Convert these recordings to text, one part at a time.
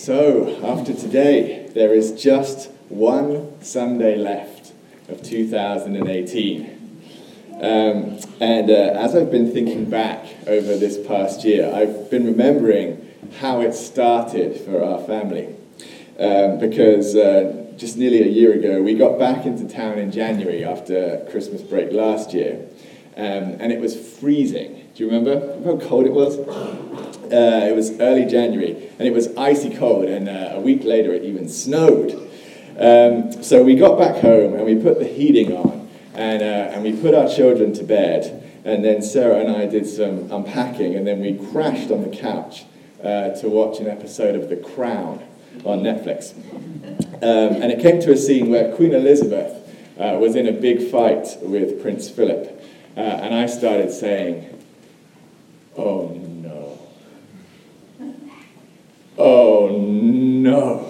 So, after today, there is just one Sunday left of 2018. Um, and uh, as I've been thinking back over this past year, I've been remembering how it started for our family. Um, because uh, just nearly a year ago, we got back into town in January after Christmas break last year. Um, and it was freezing. Do you remember how cold it was? Uh, it was early January, and it was icy cold, and uh, a week later it even snowed. Um, so we got back home and we put the heating on, and, uh, and we put our children to bed. And then Sarah and I did some unpacking, and then we crashed on the couch uh, to watch an episode of The Crown on Netflix. Um, and it came to a scene where Queen Elizabeth uh, was in a big fight with Prince Philip. Uh, and I started saying, Oh. Oh no.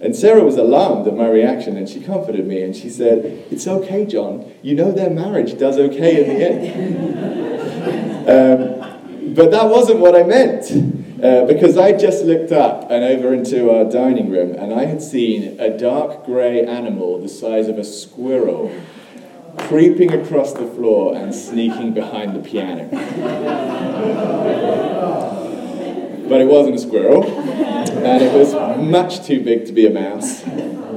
And Sarah was alarmed at my reaction and she comforted me and she said, It's okay, John. You know their marriage does okay in the end. um, but that wasn't what I meant. Uh, because I just looked up and over into our dining room and I had seen a dark grey animal the size of a squirrel creeping across the floor and sneaking behind the piano. wasn't a squirrel, and it was much too big to be a mouse.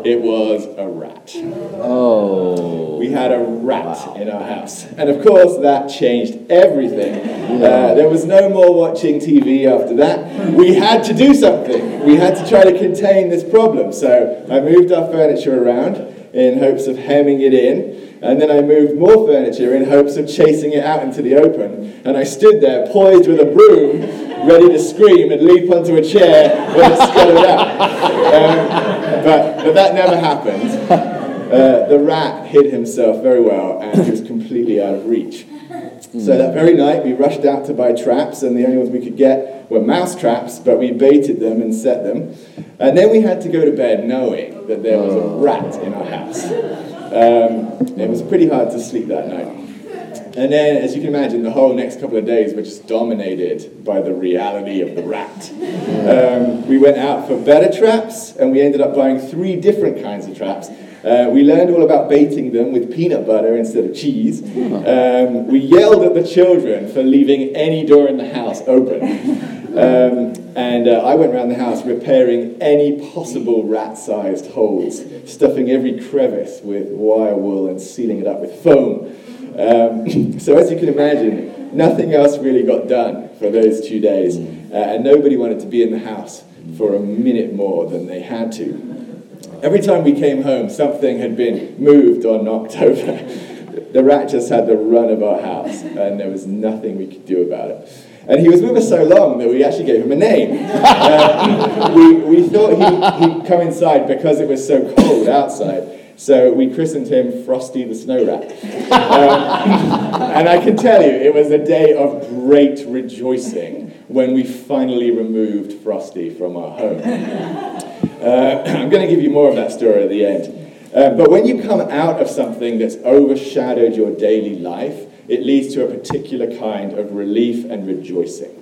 It was a rat. Oh. We had a rat wow. in our house. And of course, that changed everything. Uh, there was no more watching TV after that. We had to do something. We had to try to contain this problem. So I moved our furniture around in hopes of hemming it in. And then I moved more furniture in hopes of chasing it out into the open. And I stood there, poised with a broom, ready to scream and leap onto a chair when it scuttled out. Um, but, but that never happened. Uh, the rat hid himself very well and was completely out of reach. So that very night, we rushed out to buy traps, and the only ones we could get were mouse traps, but we baited them and set them. And then we had to go to bed knowing that there was a rat in our house. Um, it was pretty hard to sleep that night. And then, as you can imagine, the whole next couple of days were just dominated by the reality of the rat. Um, we went out for better traps, and we ended up buying three different kinds of traps. Uh, we learned all about baiting them with peanut butter instead of cheese. Um, we yelled at the children for leaving any door in the house open. Um, and uh, I went around the house repairing any possible rat sized holes, stuffing every crevice with wire wool and sealing it up with foam. Um, so, as you can imagine, nothing else really got done for those two days. Uh, and nobody wanted to be in the house for a minute more than they had to. Every time we came home, something had been moved or knocked over. the rat just had the run of our house, and there was nothing we could do about it. And he was with us so long that we actually gave him a name. Uh, we, we thought he, he'd come inside because it was so cold outside. So we christened him Frosty the Snow Rat. Um, and I can tell you, it was a day of great rejoicing when we finally removed Frosty from our home. Uh, I'm going to give you more of that story at the end. Uh, but when you come out of something that's overshadowed your daily life, it leads to a particular kind of relief and rejoicing.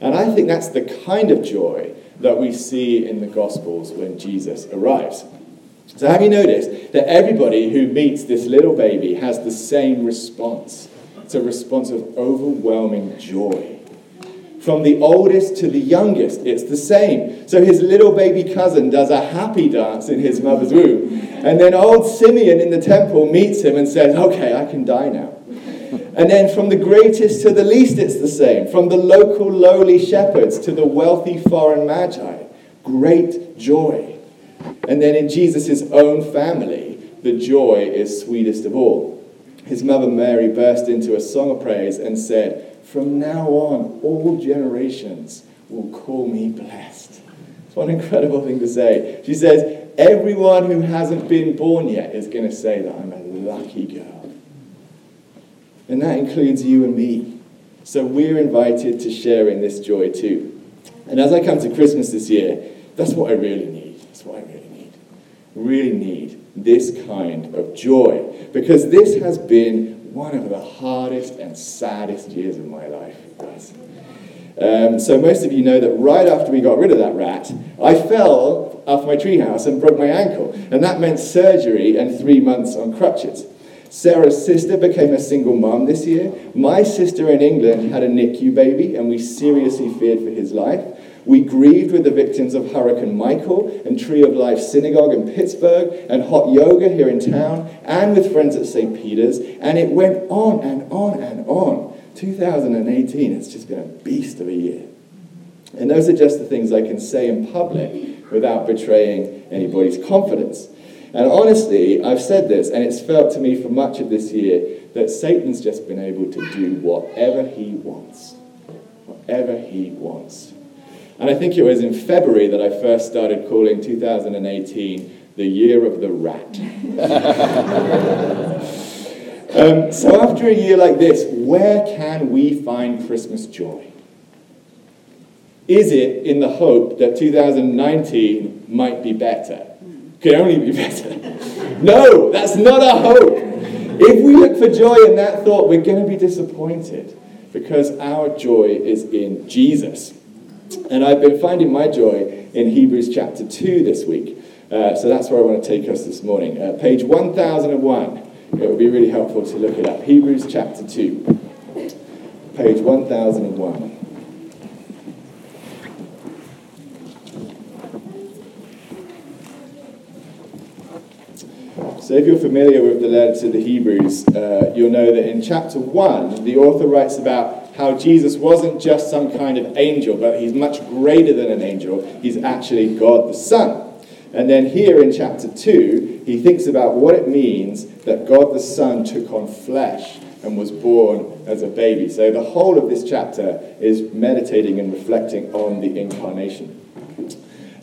And I think that's the kind of joy that we see in the Gospels when Jesus arrives. So, have you noticed that everybody who meets this little baby has the same response? It's a response of overwhelming joy. From the oldest to the youngest, it's the same. So his little baby cousin does a happy dance in his mother's womb. And then old Simeon in the temple meets him and says, Okay, I can die now. And then from the greatest to the least, it's the same. From the local lowly shepherds to the wealthy foreign magi. Great joy. And then in Jesus' own family, the joy is sweetest of all. His mother Mary burst into a song of praise and said, from now on, all generations will call me blessed. It's one incredible thing to say. She says, Everyone who hasn't been born yet is going to say that I'm a lucky girl. And that includes you and me. So we're invited to share in this joy too. And as I come to Christmas this year, that's what I really need. That's what I really need. Really need this kind of joy. Because this has been one of the hardest and saddest years of my life, guys. Um, so most of you know that right after we got rid of that rat, I fell off my treehouse and broke my ankle. And that meant surgery and three months on crutches. Sarah's sister became a single mom this year. My sister in England had a NICU baby, and we seriously feared for his life. We grieved with the victims of Hurricane Michael and Tree of Life Synagogue in Pittsburgh and hot yoga here in town and with friends at St. Peter's. And it went on and on and on. 2018, it's just been a beast of a year. And those are just the things I can say in public without betraying anybody's confidence. And honestly, I've said this, and it's felt to me for much of this year that Satan's just been able to do whatever he wants. Whatever he wants. And I think it was in February that I first started calling 2018 the year of the rat. um, so, after a year like this, where can we find Christmas joy? Is it in the hope that 2019 might be better? Could only be better. no, that's not our hope. If we look for joy in that thought, we're going to be disappointed because our joy is in Jesus. And I've been finding my joy in Hebrews chapter 2 this week. Uh, so that's where I want to take us this morning. Uh, page 1001. It would be really helpful to look it up. Hebrews chapter 2, page 1001. So, if you're familiar with the letter to the Hebrews, uh, you'll know that in chapter 1, the author writes about how Jesus wasn't just some kind of angel, but he's much greater than an angel. He's actually God the Son. And then here in chapter 2, he thinks about what it means that God the Son took on flesh and was born as a baby. So the whole of this chapter is meditating and reflecting on the incarnation.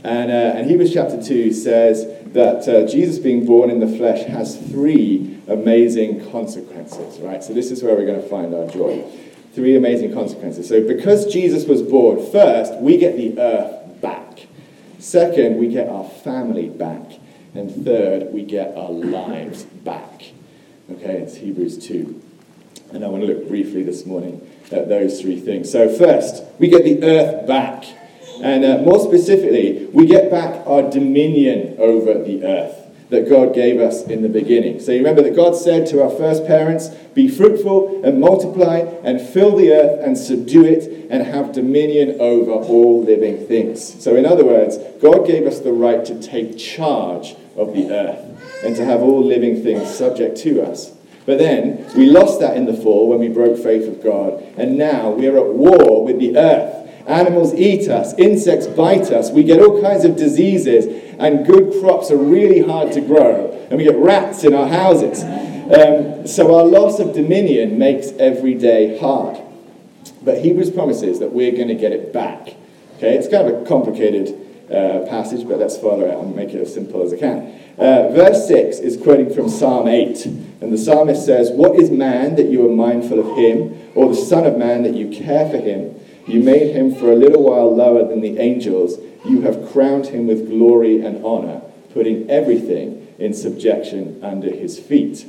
And, uh, and Hebrews chapter 2 says that uh, Jesus being born in the flesh has three amazing consequences, right? So this is where we're going to find our joy. Three amazing consequences. So, because Jesus was born, first, we get the earth back. Second, we get our family back. And third, we get our lives back. Okay, it's Hebrews 2. And I want to look briefly this morning at those three things. So, first, we get the earth back. And uh, more specifically, we get back our dominion over the earth that God gave us in the beginning. So you remember that God said to our first parents, Be fruitful and multiply and fill the earth and subdue it and have dominion over all living things. So, in other words, God gave us the right to take charge of the earth and to have all living things subject to us. But then we lost that in the fall when we broke faith with God, and now we are at war with the earth. Animals eat us, insects bite us, we get all kinds of diseases, and good crops are really hard to grow, and we get rats in our houses. Um, so our loss of dominion makes every day hard. But Hebrews promises that we're going to get it back. Okay, it's kind of a complicated uh, passage, but let's follow it and make it as simple as I can. Uh, verse 6 is quoting from Psalm 8, and the psalmist says, What is man that you are mindful of him, or the Son of Man that you care for him? You made him for a little while lower than the angels. You have crowned him with glory and honor, putting everything in subjection under his feet.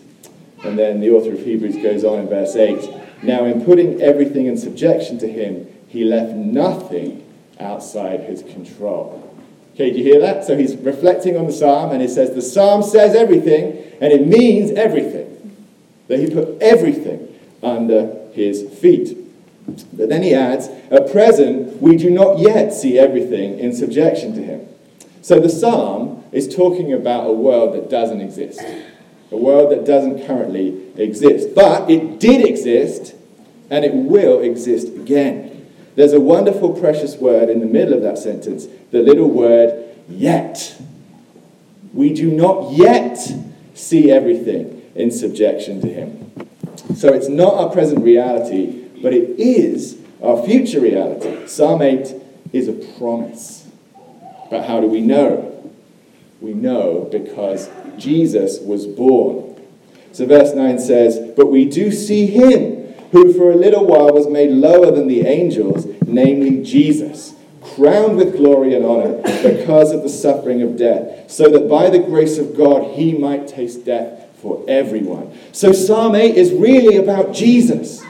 And then the author of Hebrews goes on in verse 8 Now, in putting everything in subjection to him, he left nothing outside his control. Okay, do you hear that? So he's reflecting on the psalm and he says, The psalm says everything and it means everything. That he put everything under his feet. But then he adds, At present, we do not yet see everything in subjection to him. So the psalm is talking about a world that doesn't exist, a world that doesn't currently exist. But it did exist, and it will exist again. There's a wonderful, precious word in the middle of that sentence, the little word yet. We do not yet see everything in subjection to him. So it's not our present reality but it is our future reality. Psalm 8 is a promise. But how do we know? We know because Jesus was born. So verse 9 says, But we do see him who for a little while was made lower than the angels, namely Jesus, crowned with glory and honor because of the suffering of death, so that by the grace of God he might taste death for everyone. So Psalm 8 is really about Jesus.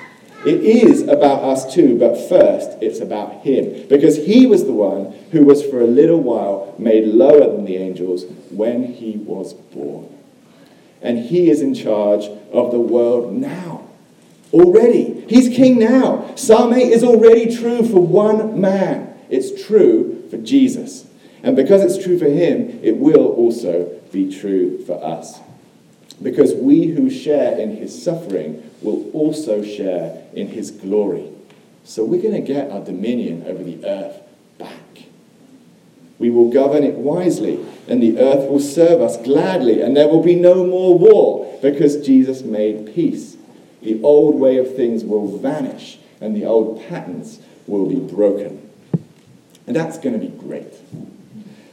It is about us too, but first it's about him. Because he was the one who was for a little while made lower than the angels when he was born. And he is in charge of the world now. Already. He's king now. Psalm 8 is already true for one man. It's true for Jesus. And because it's true for him, it will also be true for us. Because we who share in his suffering will also share in his glory. So we're going to get our dominion over the earth back. We will govern it wisely, and the earth will serve us gladly, and there will be no more war because Jesus made peace. The old way of things will vanish, and the old patterns will be broken. And that's going to be great.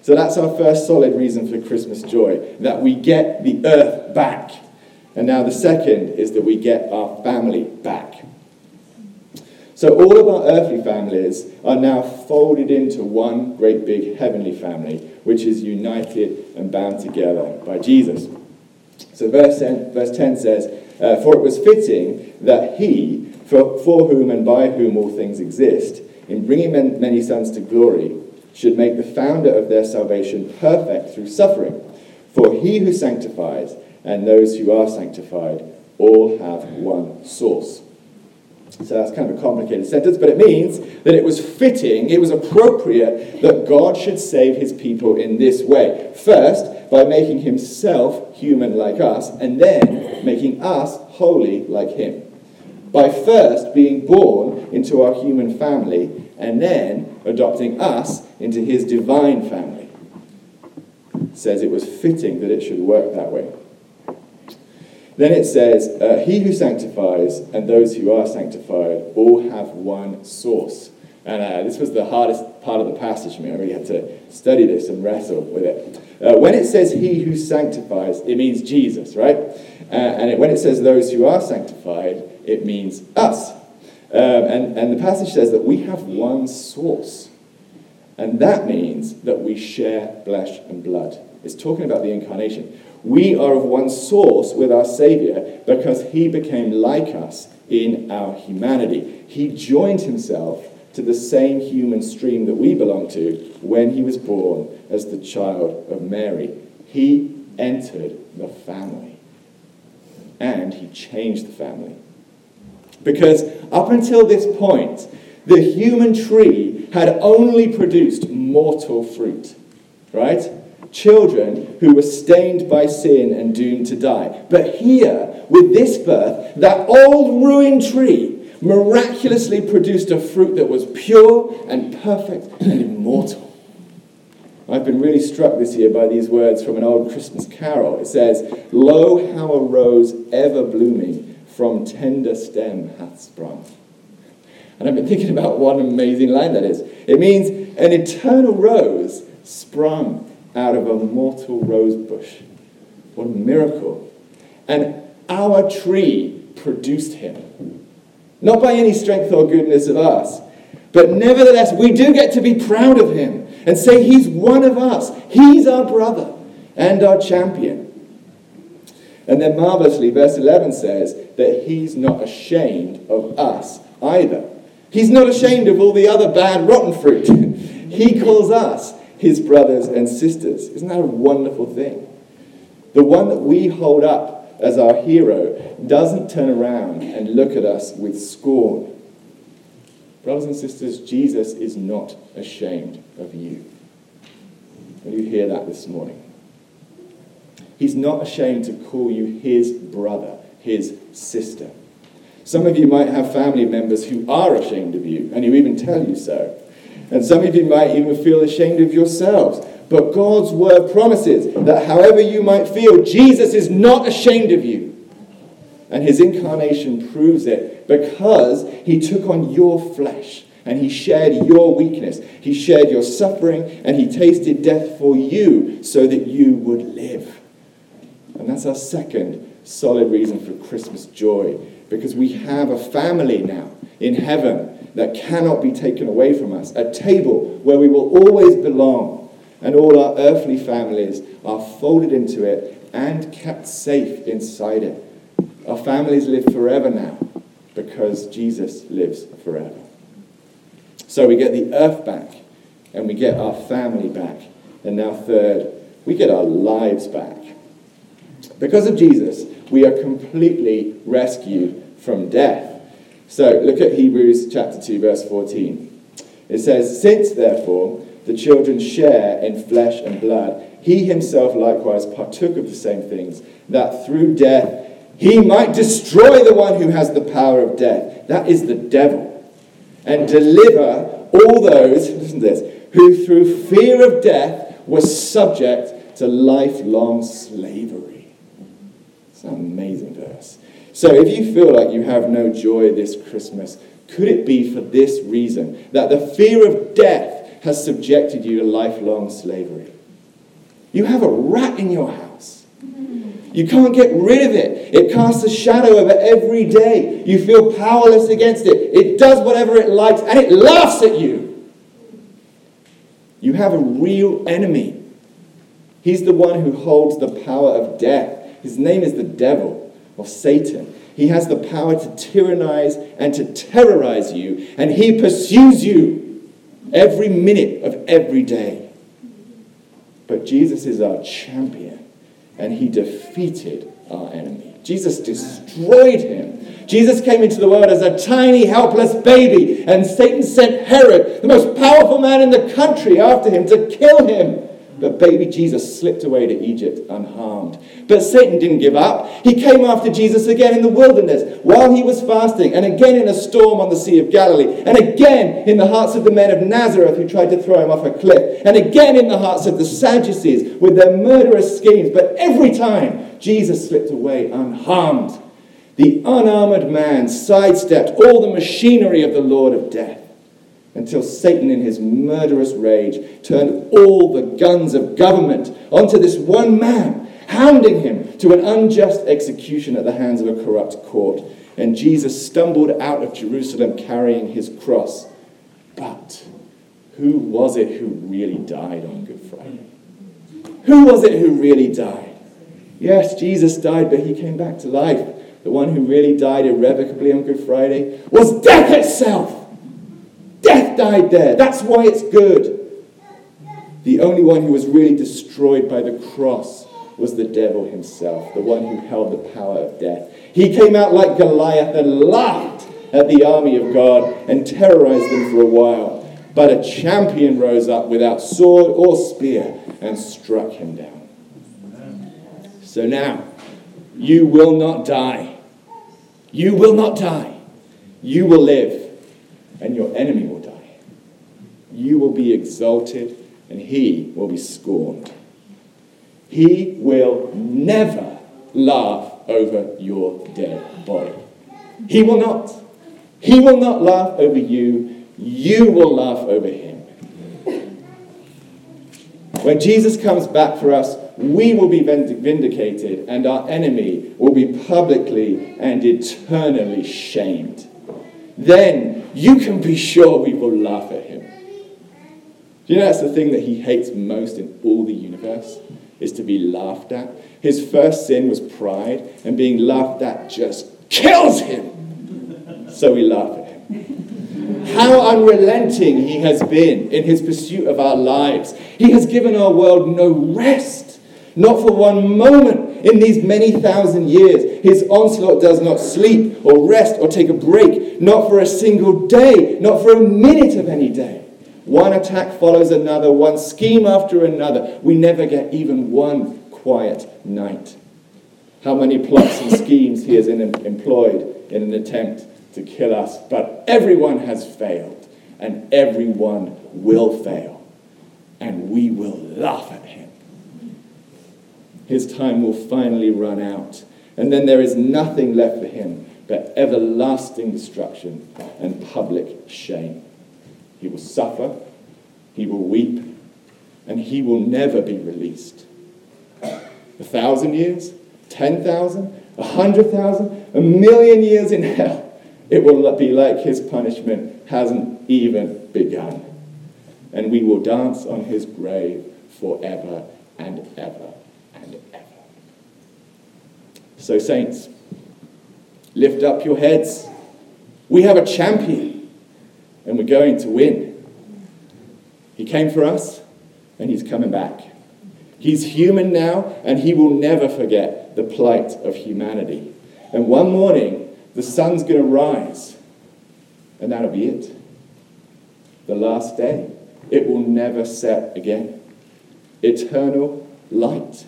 So that's our first solid reason for Christmas joy that we get the earth back. And now the second is that we get our family back. So all of our earthly families are now folded into one great big heavenly family, which is united and bound together by Jesus. So verse 10, verse 10 says, uh, For it was fitting that he, for, for whom and by whom all things exist, in bringing many sons to glory, should make the founder of their salvation perfect through suffering. For he who sanctifies and those who are sanctified all have one source. So that's kind of a complicated sentence, but it means that it was fitting, it was appropriate that God should save his people in this way. First, by making himself human like us, and then making us holy like him. By first being born into our human family, and then adopting us into his divine family. Says it was fitting that it should work that way. Then it says, uh, He who sanctifies and those who are sanctified all have one source. And uh, this was the hardest part of the passage for me. I really had to study this and wrestle with it. Uh, when it says he who sanctifies, it means Jesus, right? Uh, and it, when it says those who are sanctified, it means us. Um, and, and the passage says that we have one source. And that means that we share flesh and blood. It's talking about the incarnation. We are of one source with our Savior because he became like us in our humanity. He joined himself to the same human stream that we belong to when he was born as the child of Mary. He entered the family and he changed the family. Because up until this point, the human tree had only produced mortal fruit, right? children who were stained by sin and doomed to die. But here, with this birth, that old ruined tree miraculously produced a fruit that was pure and perfect and immortal. I've been really struck this year by these words from an old Christmas carol. It says, Lo, how a rose ever blooming from tender stem hath sprung. And I've been thinking about what an amazing line that is. It means an eternal rose sprung out of a mortal rose bush. What a miracle. And our tree produced him. Not by any strength or goodness of us, but nevertheless, we do get to be proud of him and say he's one of us. He's our brother and our champion. And then marvelously, verse 11 says that he's not ashamed of us either. He's not ashamed of all the other bad, rotten fruit. he calls us his brothers and sisters. Isn't that a wonderful thing? The one that we hold up as our hero doesn't turn around and look at us with scorn. Brothers and sisters, Jesus is not ashamed of you. Will you hear that this morning? He's not ashamed to call you his brother, his sister. Some of you might have family members who are ashamed of you and who even tell you so. And some of you might even feel ashamed of yourselves. But God's word promises that however you might feel, Jesus is not ashamed of you. And his incarnation proves it because he took on your flesh and he shared your weakness. He shared your suffering and he tasted death for you so that you would live. And that's our second solid reason for Christmas joy because we have a family now in heaven that cannot be taken away from us, a table where we will always belong, and all our earthly families are folded into it and kept safe inside it. Our families live forever now because Jesus lives forever. So we get the earth back, and we get our family back. And now, third, we get our lives back. Because of Jesus, we are completely rescued from death. So look at Hebrews chapter 2, verse 14. It says, Since therefore the children share in flesh and blood, he himself likewise partook of the same things, that through death he might destroy the one who has the power of death, that is the devil, and deliver all those, listen to this, who through fear of death were subject to lifelong slavery. It's an amazing verse. So if you feel like you have no joy this Christmas, could it be for this reason that the fear of death has subjected you to lifelong slavery? You have a rat in your house. You can't get rid of it. It casts a shadow over every day. You feel powerless against it. It does whatever it likes and it laughs at you. You have a real enemy. He's the one who holds the power of death. His name is the devil or Satan. He has the power to tyrannize and to terrorize you, and he pursues you every minute of every day. But Jesus is our champion, and he defeated our enemy. Jesus destroyed him. Jesus came into the world as a tiny, helpless baby, and Satan sent Herod, the most powerful man in the country, after him to kill him. But baby Jesus slipped away to Egypt unharmed. But Satan didn't give up. He came after Jesus again in the wilderness while he was fasting, and again in a storm on the Sea of Galilee, and again in the hearts of the men of Nazareth who tried to throw him off a cliff, and again in the hearts of the Sadducees with their murderous schemes. But every time, Jesus slipped away unharmed. The unarmored man sidestepped all the machinery of the Lord of death until Satan, in his murderous rage, turned all the guns of government onto this one man, hounding him to an unjust execution at the hands of a corrupt court. And Jesus stumbled out of Jerusalem carrying his cross. But who was it who really died on Good Friday? Who was it who really died? Yes, Jesus died, but he came back to life. The one who really died irrevocably on Good Friday was death itself. Died there. That's why it's good. The only one who was really destroyed by the cross was the devil himself, the one who held the power of death. He came out like Goliath and laughed at the army of God and terrorized them for a while. But a champion rose up without sword or spear and struck him down. So now, you will not die. You will not die. You will live and your enemy will. You will be exalted, and he will be scorned. He will never laugh over your dead body. He will not. He will not laugh over you. You will laugh over him. When Jesus comes back for us, we will be vindicated, and our enemy will be publicly and eternally shamed. Then you can be sure we will laugh at him. You know that's the thing that he hates most in all the universe? Is to be laughed at. His first sin was pride, and being laughed at just kills him. So we laugh at him. How unrelenting he has been in his pursuit of our lives. He has given our world no rest, not for one moment in these many thousand years. His onslaught does not sleep or rest or take a break, not for a single day, not for a minute of any day. One attack follows another, one scheme after another. We never get even one quiet night. How many plots and schemes he has employed in an attempt to kill us, but everyone has failed, and everyone will fail, and we will laugh at him. His time will finally run out, and then there is nothing left for him but everlasting destruction and public shame. He will suffer, he will weep, and he will never be released. A thousand years, ten thousand, a hundred thousand, a million years in hell, it will be like his punishment hasn't even begun. And we will dance on his grave forever and ever and ever. So, saints, lift up your heads, We have a champion, and we're going to win. He came for us, and he's coming back. He's human now, and he will never forget the plight of humanity. And one morning, the sun's going to rise, and that'll be it. The last day. It will never set again. Eternal light,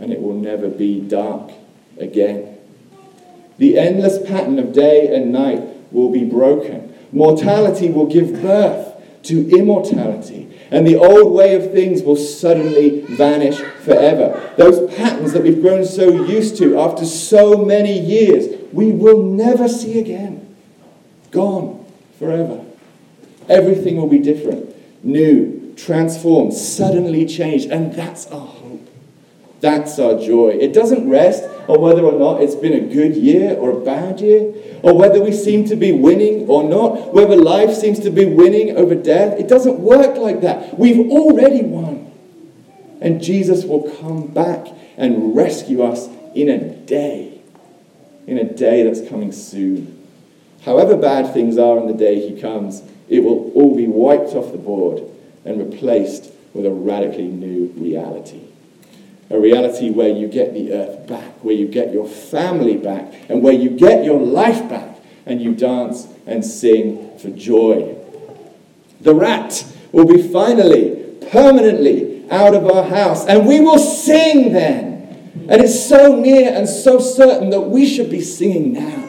and it will never be dark again. The endless pattern of day and night will be broken. Mortality will give birth to immortality. And the old way of things will suddenly vanish forever. Those patterns that we've grown so used to after so many years, we will never see again. Gone forever. Everything will be different, new, transformed, suddenly changed. And that's our. That's our joy. It doesn't rest on whether or not it's been a good year or a bad year, or whether we seem to be winning or not, whether life seems to be winning over death. It doesn't work like that. We've already won. And Jesus will come back and rescue us in a day, in a day that's coming soon. However bad things are on the day he comes, it will all be wiped off the board and replaced with a radically new reality a reality where you get the earth back, where you get your family back, and where you get your life back, and you dance and sing for joy. The rat will be finally, permanently out of our house, and we will sing then. And it's so near and so certain that we should be singing now.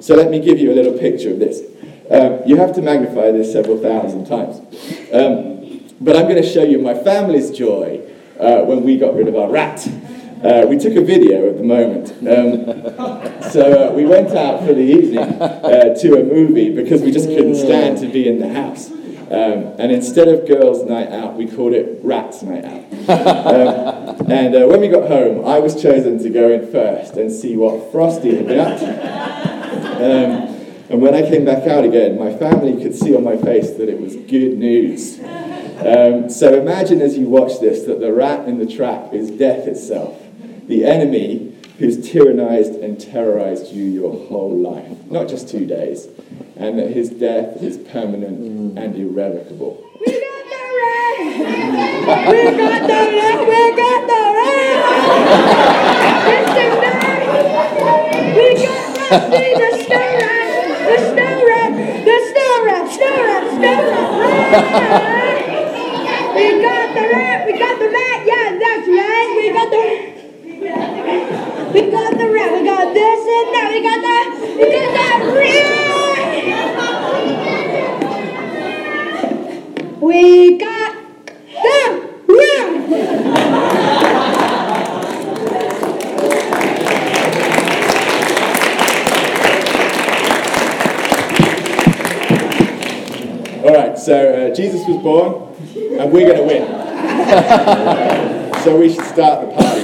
So let me give you a little picture of this. Um, you have to magnify this several thousand times. Um, but I'm going to show you my family's joy uh, when we got rid of our rat. Uh, we took a video at the moment. Um, so uh, we went out for the evening uh, to a movie because we just couldn't stand to be in the house. Um, and instead of girls' night out, we called it rats' night out. Um, and uh, when we got home, I was chosen to go in first and see what Frosty had been up to. Um, and when I came back out again, my family could see on my face that it was good news. Um, so imagine as you watch this that the rat in the trap is death itself, the enemy who's tyrannized and terrorized you your whole life, not just two days, and that his death is permanent and irrevocable. We got the rat! We got the rat! We got the rat! We got Frosty the snow rat! The snow rat! The snow rat! Snow rat! Snow rat! We got the rat. We got the rat. Yeah, that's right. We got the. We got the rat. We got this and that. We got that. We got that rat. We got. All right, so uh, Jesus was born and we're going to win. so we should start the party.